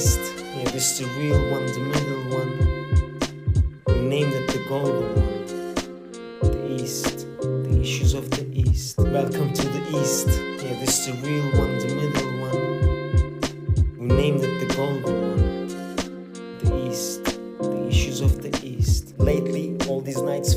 East. Yeah, this is the real one, the middle one. We named it the golden one. The East, the issues of the East. Welcome to the East. Yeah, this is the real one, the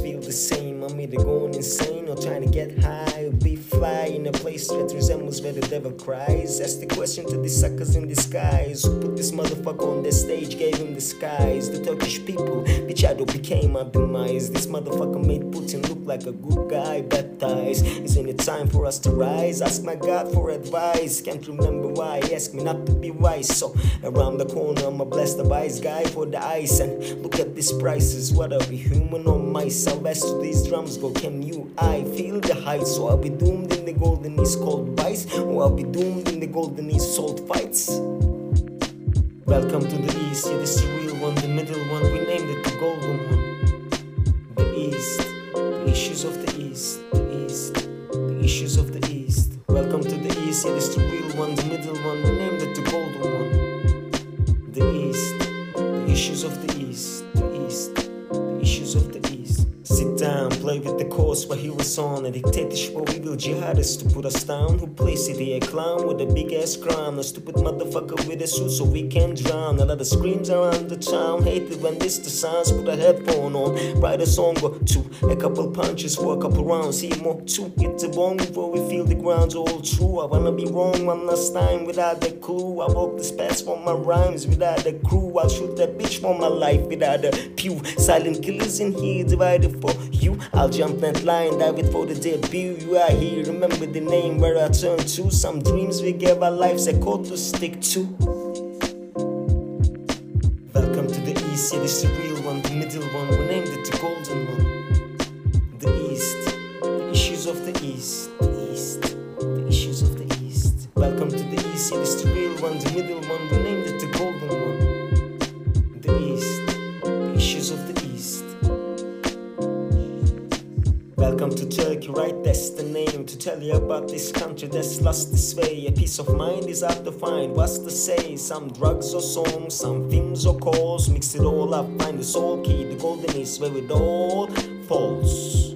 feel the same. I'm either going insane or trying to get high be fly in a place that resembles where the devil cries. Ask the question to the suckers in disguise. Who put this motherfucker on the stage, gave him the skies. The Turkish people, the shadow became our demise. This motherfucker made Putin look like a good guy, baptized. Isn't it time for us to rise? Ask my God for advice. Can't remember why. Asked me not to be wise. So around the corner, I'm a blessed wise guy for the ice. And look at these prices. What are we, human or mice? How best do these drums go? Can you, I feel the heights? So I'll be doomed in the golden east cold vice, or I'll be doomed in the golden east salt fights. Welcome to the east, yeah, this the real one, the middle one. We named it the golden one. The east, the issues of the east, the east, the issues of the east. Welcome to the east, yeah, this the real one, the middle one. We named it the golden one. The east, the issues of the east, the east, with the course where he was on. A dictatorship we will jihadists to put us down. Who placed it? A clown with a big ass crown. A stupid motherfucker with a suit so we can drown. A lot of screams around the town. Hated when this the sounds. Put a headphone on, write a song or two. A couple punches for a couple rounds. See more two. Hit the bone before we feel the ground's all true. I wanna be wrong one last time without the clue. I walk this path for my rhymes without the crew. I'll shoot that bitch for my life without a pew. Silent killers in here divided for you. I'll jump that line, dive it for the debut. You are here, remember the name where I turn to. Some dreams we gave our lives a code to stick to. Welcome to the east, yeah, this the real one, the middle one. We named it the golden one. The east, the issues of the east, the east, the issues of the east. Welcome to the east, yeah, this the real one, the middle one. Welcome to Turkey, right? That's the name to tell you about this country that's lost its way. A peace of mind is hard to find. What's to say? Some drugs or songs, some films or calls. Mix it all up, find the soul key. The golden is where it all falls.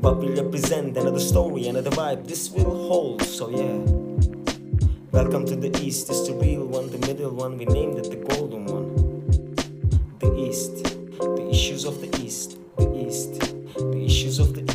But we represent, another story, another vibe. This will hold, so yeah. Welcome to the east, it's the real one, the middle one. We named it the golden one. The east, the issues of the east, the east, the issues of the.